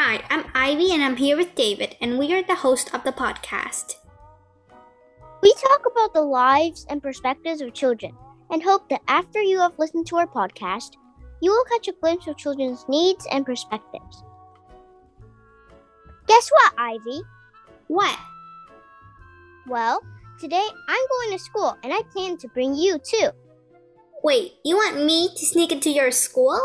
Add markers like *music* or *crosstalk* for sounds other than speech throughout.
Hi, I'm Ivy and I'm here with David, and we are the host of the podcast. We talk about the lives and perspectives of children and hope that after you have listened to our podcast, you will catch a glimpse of children's needs and perspectives. Guess what, Ivy? What? Well, today I'm going to school and I plan to bring you too. Wait, you want me to sneak into your school?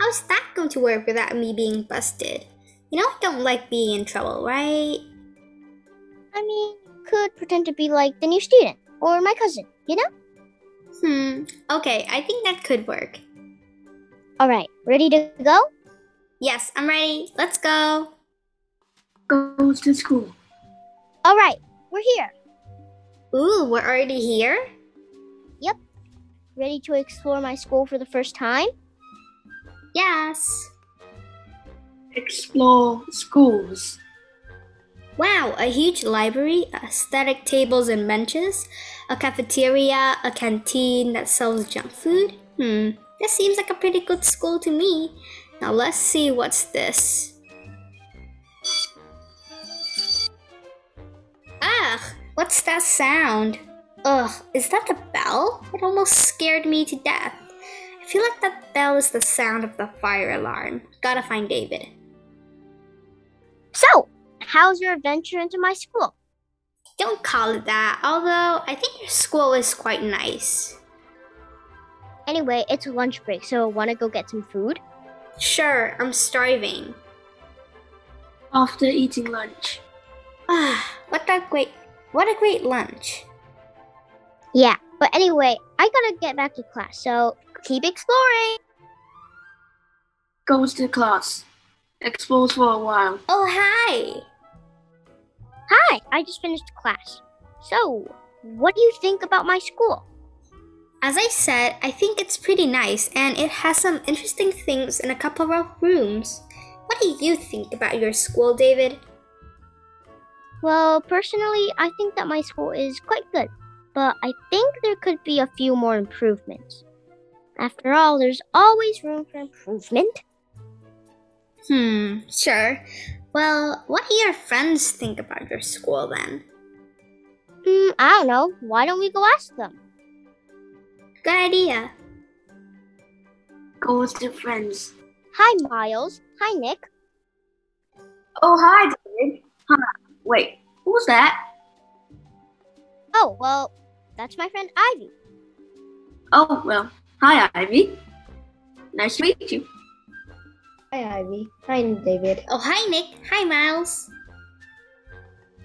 How's that going to work without me being busted? You know I don't like being in trouble, right? I mean, could pretend to be like the new student or my cousin, you know? Hmm, okay, I think that could work. All right, ready to go? Yes, I'm ready. Let's go. Goes to school. All right, we're here. Ooh, we're already here? Yep. Ready to explore my school for the first time? Yes. Explore schools. Wow, a huge library, aesthetic tables and benches, a cafeteria, a canteen that sells junk food. Hmm, that seems like a pretty good school to me. Now let's see what's this. Ugh, what's that sound? Ugh, is that a bell? It almost scared me to death. I feel like that bell is the sound of the fire alarm. Gotta find David. So, how's your adventure into my school? Don't call it that, although I think your school is quite nice. Anyway, it's a lunch break, so want to go get some food? Sure, I'm starving. After eating lunch. Ah, what a great what a great lunch. Yeah, but anyway, I gotta get back to class, so keep exploring. Goes to class. Explores for a while. Oh hi. Hi, I just finished class. So, what do you think about my school? As I said, I think it's pretty nice and it has some interesting things in a couple of rooms. What do you think about your school, David? Well, personally, I think that my school is quite good, but I think there could be a few more improvements. After all, there's always room for improvement. Hmm, sure. Well, what do your friends think about your school then? Hmm, I don't know. Why don't we go ask them? Good idea. Goes your friends. Hi, Miles. Hi, Nick. Oh, hi, David. Huh. Wait, who's that? Oh, well, that's my friend Ivy. Oh, well, hi, Ivy. Nice to meet you. Hi, Ivy. Hi, David. Oh, hi, Nick. Hi, Miles.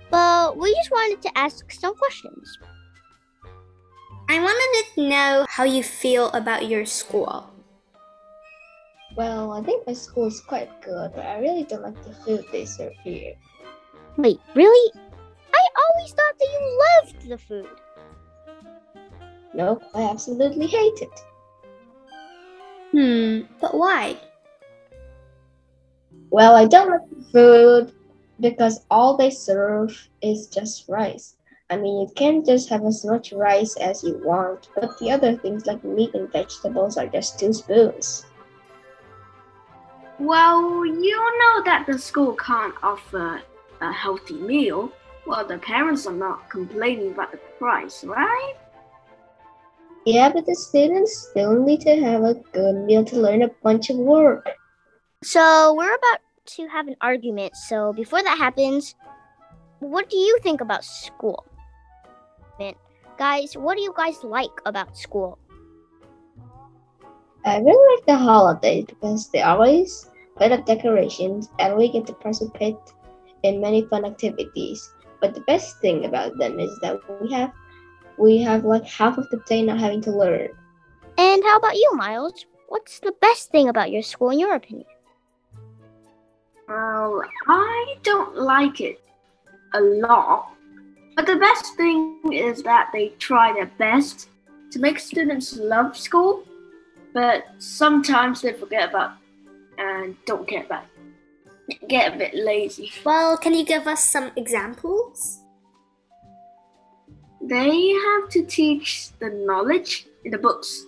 Well, we just wanted to ask some questions. I wanted to know how you feel about your school. Well, I think my school is quite good, but I really don't like the food they serve here. Wait, really? I always thought that you loved the food. Nope, I absolutely hate it. Hmm, but why? Well, I don't like the food because all they serve is just rice. I mean, you can't just have as much rice as you want, but the other things like meat and vegetables are just two spoons. Well, you know that the school can't offer a healthy meal. Well, the parents are not complaining about the price, right? Yeah, but the students still need to have a good meal to learn a bunch of work. So, we're about to have an argument. So, before that happens, what do you think about school? Guys, what do you guys like about school? I really like the holidays because they always put up decorations and we get to participate in many fun activities. But the best thing about them is that we have we have like half of the day not having to learn. And how about you, Miles? What's the best thing about your school, in your opinion? Well, I don't like it a lot. But the best thing is that they try their best to make students love school, but sometimes they forget about and don't care about it. Get a bit lazy. Well, can you give us some examples? They have to teach the knowledge in the books,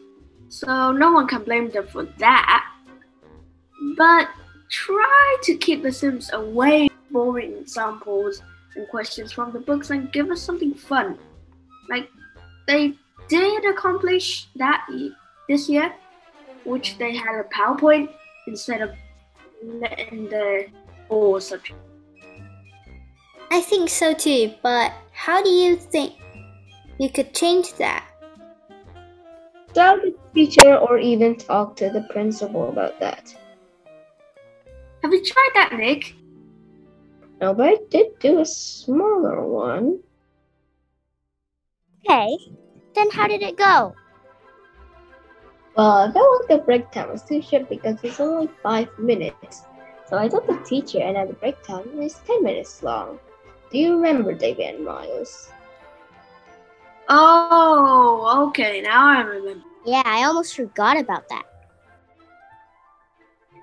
so no one can blame them for that. But try to keep the Sims away from boring examples and questions from the books and give us something fun. Like they did accomplish that y- this year, which they had a PowerPoint instead of letting the whole subject. I think so too, but how do you think you could change that? Tell the teacher or even talk to the principal about that. Have you tried that, Nick? No, but I did do a smaller one. Okay. Then how did it go? Well, I felt like the break time was too short because it's only five minutes. So I told the teacher and the break time is ten minutes long. Do you remember David and Miles? Oh, okay, now I remember. Yeah, I almost forgot about that.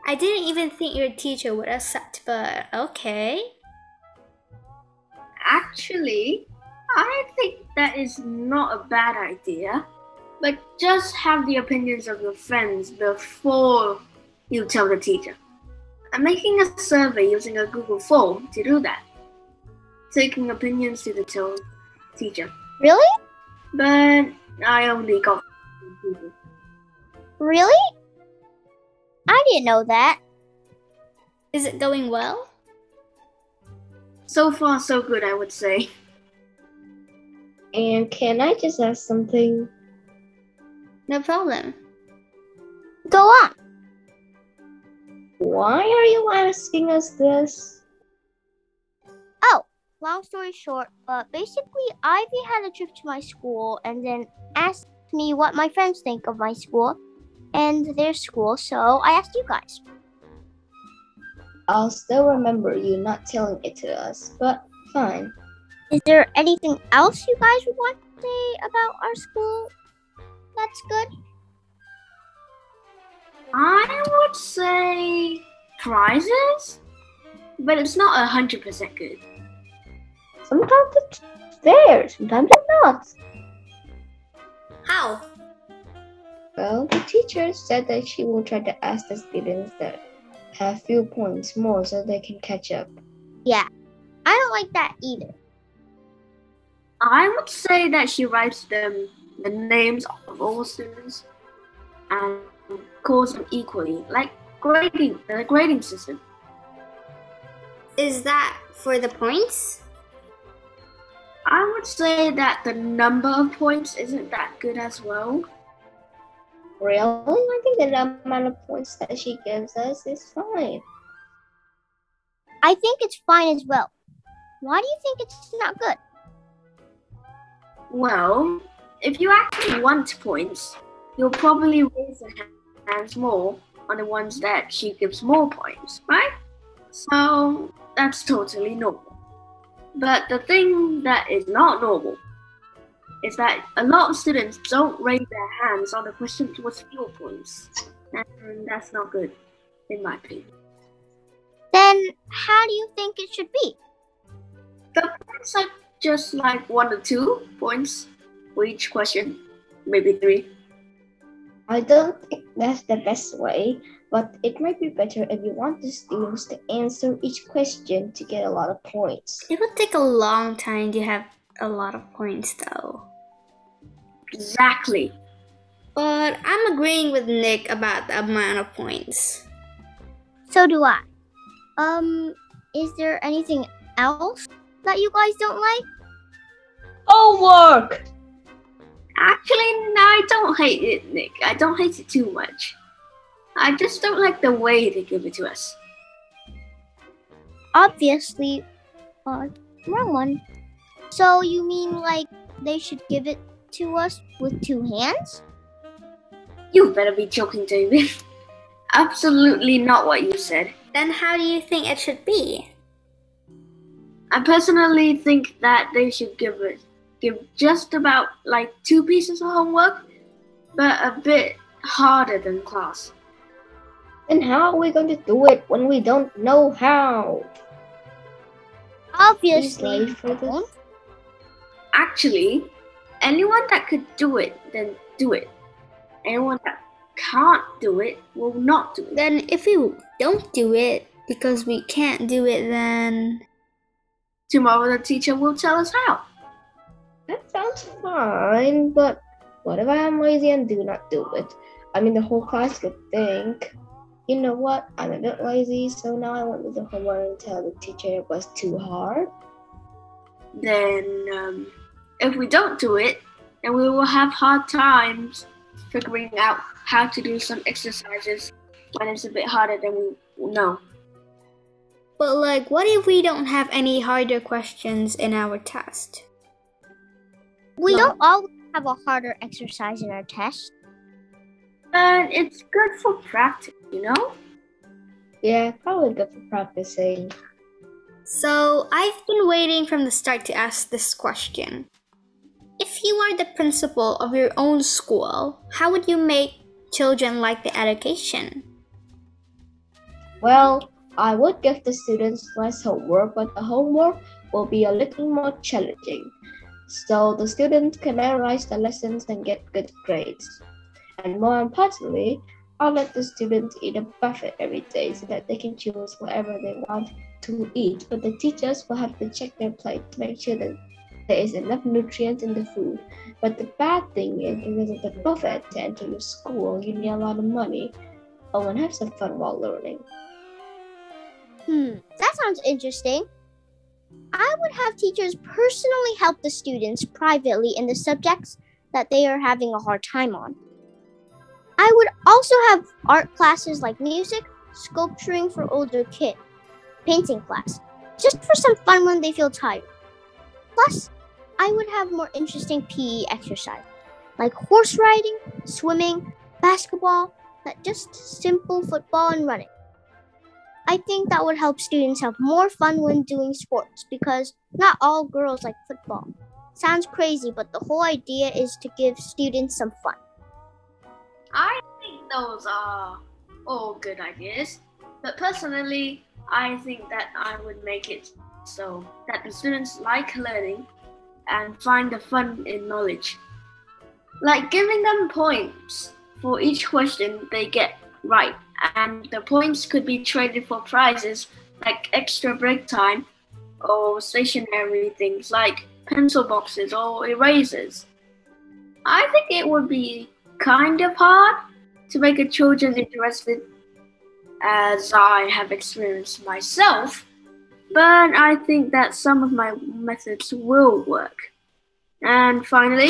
I didn't even think your teacher would accept, but okay. Actually, I think that is not a bad idea. But just have the opinions of your friends before you tell the teacher. I'm making a survey using a Google form to do that. Taking opinions to the teacher. Really? But I only got. Really? I didn't know that. Is it going well? So far, so good, I would say. And can I just ask something? No problem. Go on. Why are you asking us this? Oh, long story short, but basically, Ivy had a trip to my school and then asked me what my friends think of my school and their school, so I asked you guys. I'll still remember you not telling it to us, but fine. Is there anything else you guys would want to say about our school? That's good. I would say prizes, but it's not a hundred percent good. Sometimes it's there, sometimes it's not. How? Well, the teacher said that she will try to ask the students that have few points more so they can catch up. Yeah, I don't like that either. I would say that she writes them the names of all students and calls them equally, like grading the grading system. Is that for the points? I would say that the number of points isn't that good as well. Really? I think the amount of points that she gives us is fine. I think it's fine as well. Why do you think it's not good? Well, if you actually want points, you'll probably raise your hands more on the ones that she gives more points, right? So that's totally normal. But the thing that is not normal is that a lot of students don't raise their hands on the question towards fewer points. And that's not good, in my opinion. Then how do you think it should be? The points are just like one or two points for each question, maybe three. I don't think that's the best way, but it might be better if you want the students to answer each question to get a lot of points. It would take a long time to have a lot of points though. Exactly. But I'm agreeing with Nick about the amount of points. So do I. Um, is there anything else that you guys don't like? Oh, Homework! Actually, no, I don't hate it, Nick. I don't hate it too much. I just don't like the way they give it to us. Obviously, uh, wrong one. So you mean like they should give it to us with two hands? You better be joking, David. *laughs* Absolutely not what you said. Then how do you think it should be? I personally think that they should give it give just about like two pieces of homework, but a bit harder than class. Then how are we going to do it when we don't know how? Obviously, late for don't. Actually, anyone that could do it, then do it. Anyone that can't do it will not do it. Then if you don't do it, because we can't do it then. Tomorrow the teacher will tell us how. That sounds fine, but what if I am lazy and do not do it? I mean, the whole class could think, you know what, I'm a bit lazy, so now I won't do the homework and tell the teacher it was too hard. Then, um, if we don't do it, then we will have hard times figuring out how to do some exercises when it's a bit harder than we know. But, like, what if we don't have any harder questions in our test? We No. don't always have a harder exercise in our test. And it's good for practice, you know? Yeah, probably good for practicing. So, I've been waiting from the start to ask this question. If you are the principal of your own school, how would you make children like the education? Well, I would give the students less homework, but the homework will be a little more challenging. So the students can memorize the lessons and get good grades. And more importantly, I'll let the students eat a buffet every day so that they can choose whatever they want to eat. But the teachers will have to check their plate to make sure that there is enough nutrients in the food. But the bad thing is because of the buffet to enter your school, you need a lot of money. Oh, and have some fun while learning. Hmm, that sounds interesting. I would have teachers personally help the students privately in the subjects that they are having a hard time on. I would also have art classes like music, sculpturing for older kids, painting class, just for some fun when they feel tired. Plus, I would have more interesting PE exercise like horse riding, swimming, basketball, not just simple football and running. I think that would help students have more fun when doing sports because not all girls like football. Sounds crazy, but the whole idea is to give students some fun. I think those are all good ideas. But personally, I think that I would make it so that the students like learning and find the fun in knowledge. Like giving them points for each question they get right, and the points could be traded for prizes like extra break time or stationary things like pencil boxes or erasers. I think it would be kind of hard to make a children interested as I have experienced myself, but I think that some of my methods will work. And finally,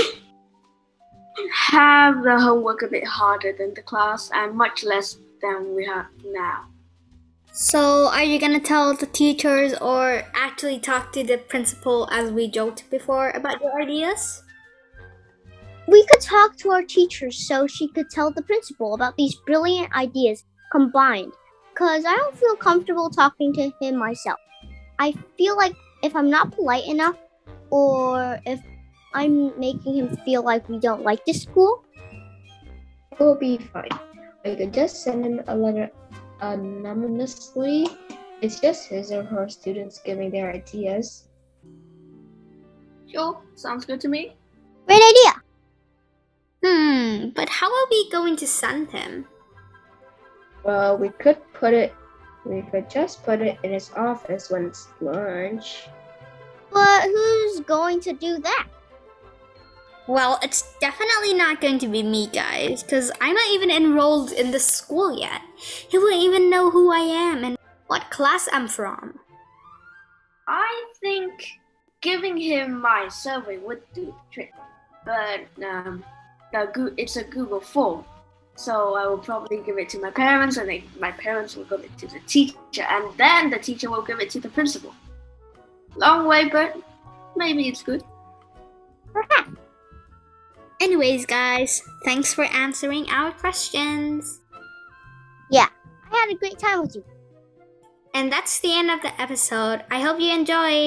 have the homework a bit harder than the class and much less than we have now. So, are you gonna tell the teachers or actually talk to the principal as we joked before about your ideas? We could talk to our teachers so she could tell the principal about these brilliant ideas combined. Because I don't feel comfortable talking to him myself. I feel like if I'm not polite enough, or if I'm making him feel like we don't like this school, It will be fine. Or you could just send him a letter anonymously. It's just his or her students giving their ideas. Sure, sounds good to me. great idea. Hmm, but how are we going to send him? Well, we could put it, we could just put it in his office when it's lunch. But who's going to do that? Well, it's definitely not going to be me, guys, because I'm not even enrolled in the school yet. He won't even know who I am and what class I'm from. I think giving him my survey would do the trick, but um, the Goo- it's a Google form, so I will probably give it to my parents, and they, my parents will give it to the teacher, and then the teacher will give it to the principal. Long way, but maybe it's good. Perhaps. Anyways, guys, thanks for answering our questions. Yeah, I had a great time with you. And that's the end of the episode. I hope you enjoyed.